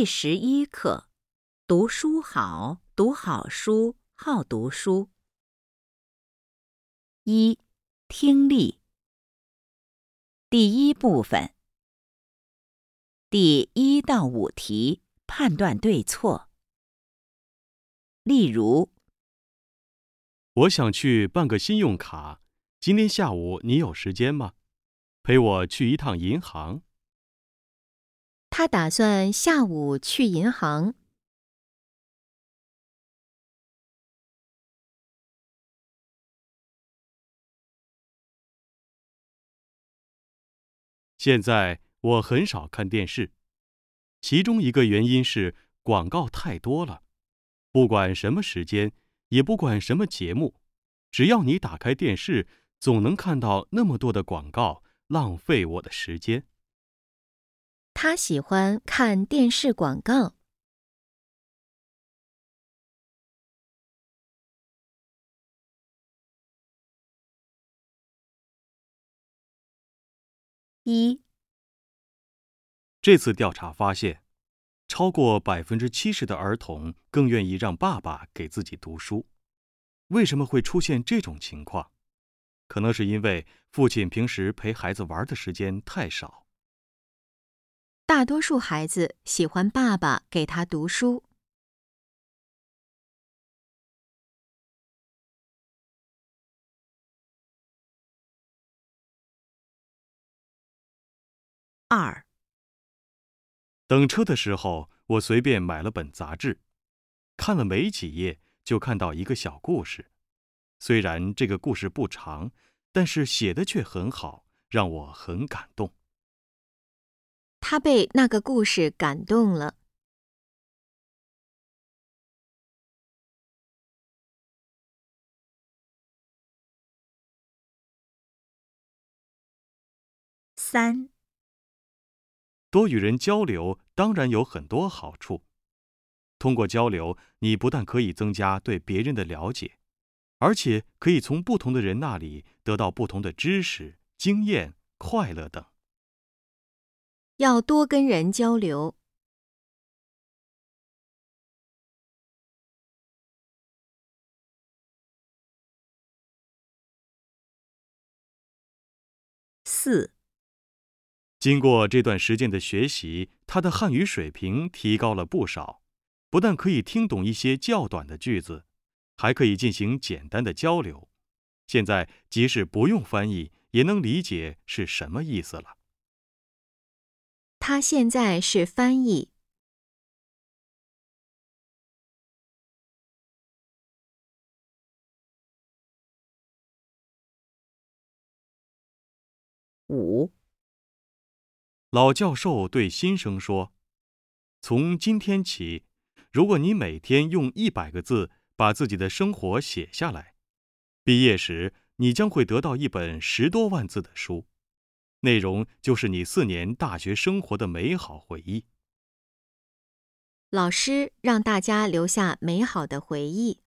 第十一课：读书好，读好书，好读书。一、听力。第一部分，第一到五题，判断对错。例如，我想去办个信用卡，今天下午你有时间吗？陪我去一趟银行。他打算下午去银行。现在我很少看电视，其中一个原因是广告太多了。不管什么时间，也不管什么节目，只要你打开电视，总能看到那么多的广告，浪费我的时间。他喜欢看电视广告。一，这次调查发现，超过百分之七十的儿童更愿意让爸爸给自己读书。为什么会出现这种情况？可能是因为父亲平时陪孩子玩的时间太少。大多数孩子喜欢爸爸给他读书。二，等车的时候，我随便买了本杂志，看了没几页，就看到一个小故事。虽然这个故事不长，但是写的却很好，让我很感动。他被那个故事感动了。三，多与人交流当然有很多好处。通过交流，你不但可以增加对别人的了解，而且可以从不同的人那里得到不同的知识、经验、快乐等。要多跟人交流。四，经过这段时间的学习，他的汉语水平提高了不少，不但可以听懂一些较短的句子，还可以进行简单的交流。现在即使不用翻译，也能理解是什么意思了。他现在是翻译。五，老教授对新生说：“从今天起，如果你每天用一百个字把自己的生活写下来，毕业时你将会得到一本十多万字的书，内容就是你四年大学生活的美好回忆。”老师让大家留下美好的回忆。